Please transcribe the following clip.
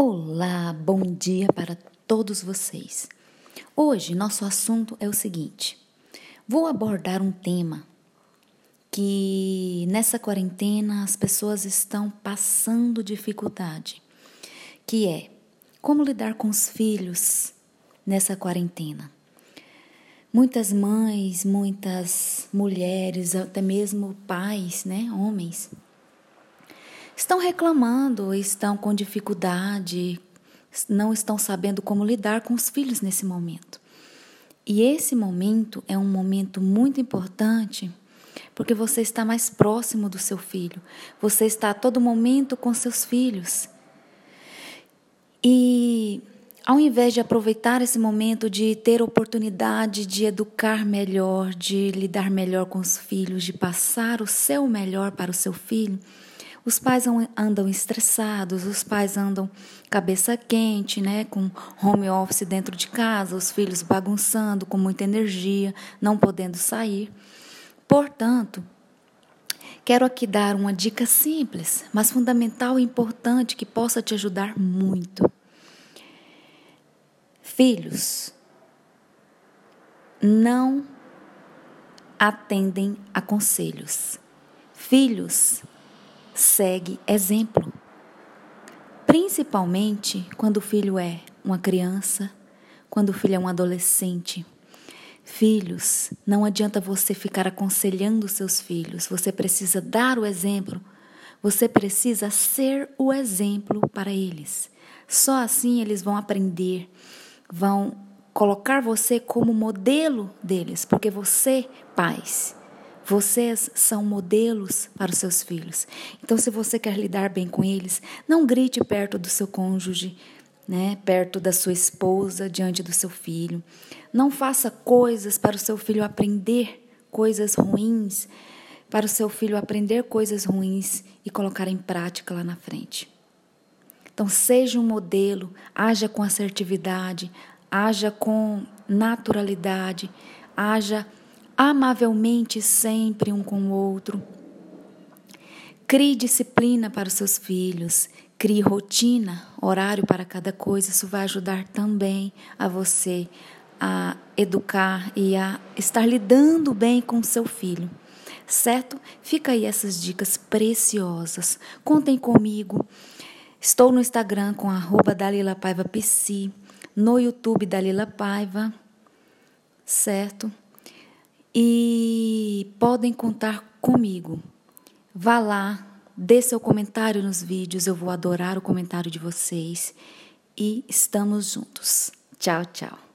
Olá, bom dia para todos vocês. Hoje nosso assunto é o seguinte: vou abordar um tema que nessa quarentena as pessoas estão passando dificuldade, que é como lidar com os filhos nessa quarentena. Muitas mães, muitas mulheres, até mesmo pais, né, homens, estão reclamando, estão com dificuldade, não estão sabendo como lidar com os filhos nesse momento. E esse momento é um momento muito importante porque você está mais próximo do seu filho, você está a todo momento com seus filhos. E ao invés de aproveitar esse momento de ter oportunidade de educar melhor, de lidar melhor com os filhos, de passar o seu melhor para o seu filho, os pais andam estressados, os pais andam cabeça quente, né, com home office dentro de casa, os filhos bagunçando, com muita energia, não podendo sair. Portanto, quero aqui dar uma dica simples, mas fundamental e importante que possa te ajudar muito. Filhos não atendem a conselhos. Filhos segue exemplo. Principalmente quando o filho é uma criança, quando o filho é um adolescente. Filhos, não adianta você ficar aconselhando seus filhos, você precisa dar o exemplo, você precisa ser o exemplo para eles. Só assim eles vão aprender, vão colocar você como modelo deles, porque você, pais, vocês são modelos para os seus filhos. Então, se você quer lidar bem com eles, não grite perto do seu cônjuge, né, perto da sua esposa, diante do seu filho. Não faça coisas para o seu filho aprender coisas ruins, para o seu filho aprender coisas ruins e colocar em prática lá na frente. Então, seja um modelo, haja com assertividade, haja com naturalidade, haja amavelmente sempre um com o outro. Crie disciplina para os seus filhos, crie rotina, horário para cada coisa. Isso vai ajudar também a você a educar e a estar lidando bem com o seu filho. Certo? Fica aí essas dicas preciosas. Contem comigo. Estou no Instagram com arroba Dalila Paiva PC, no YouTube Dalila Paiva, certo? E podem contar comigo. Vá lá, dê seu comentário nos vídeos, eu vou adorar o comentário de vocês e estamos juntos. Tchau, tchau.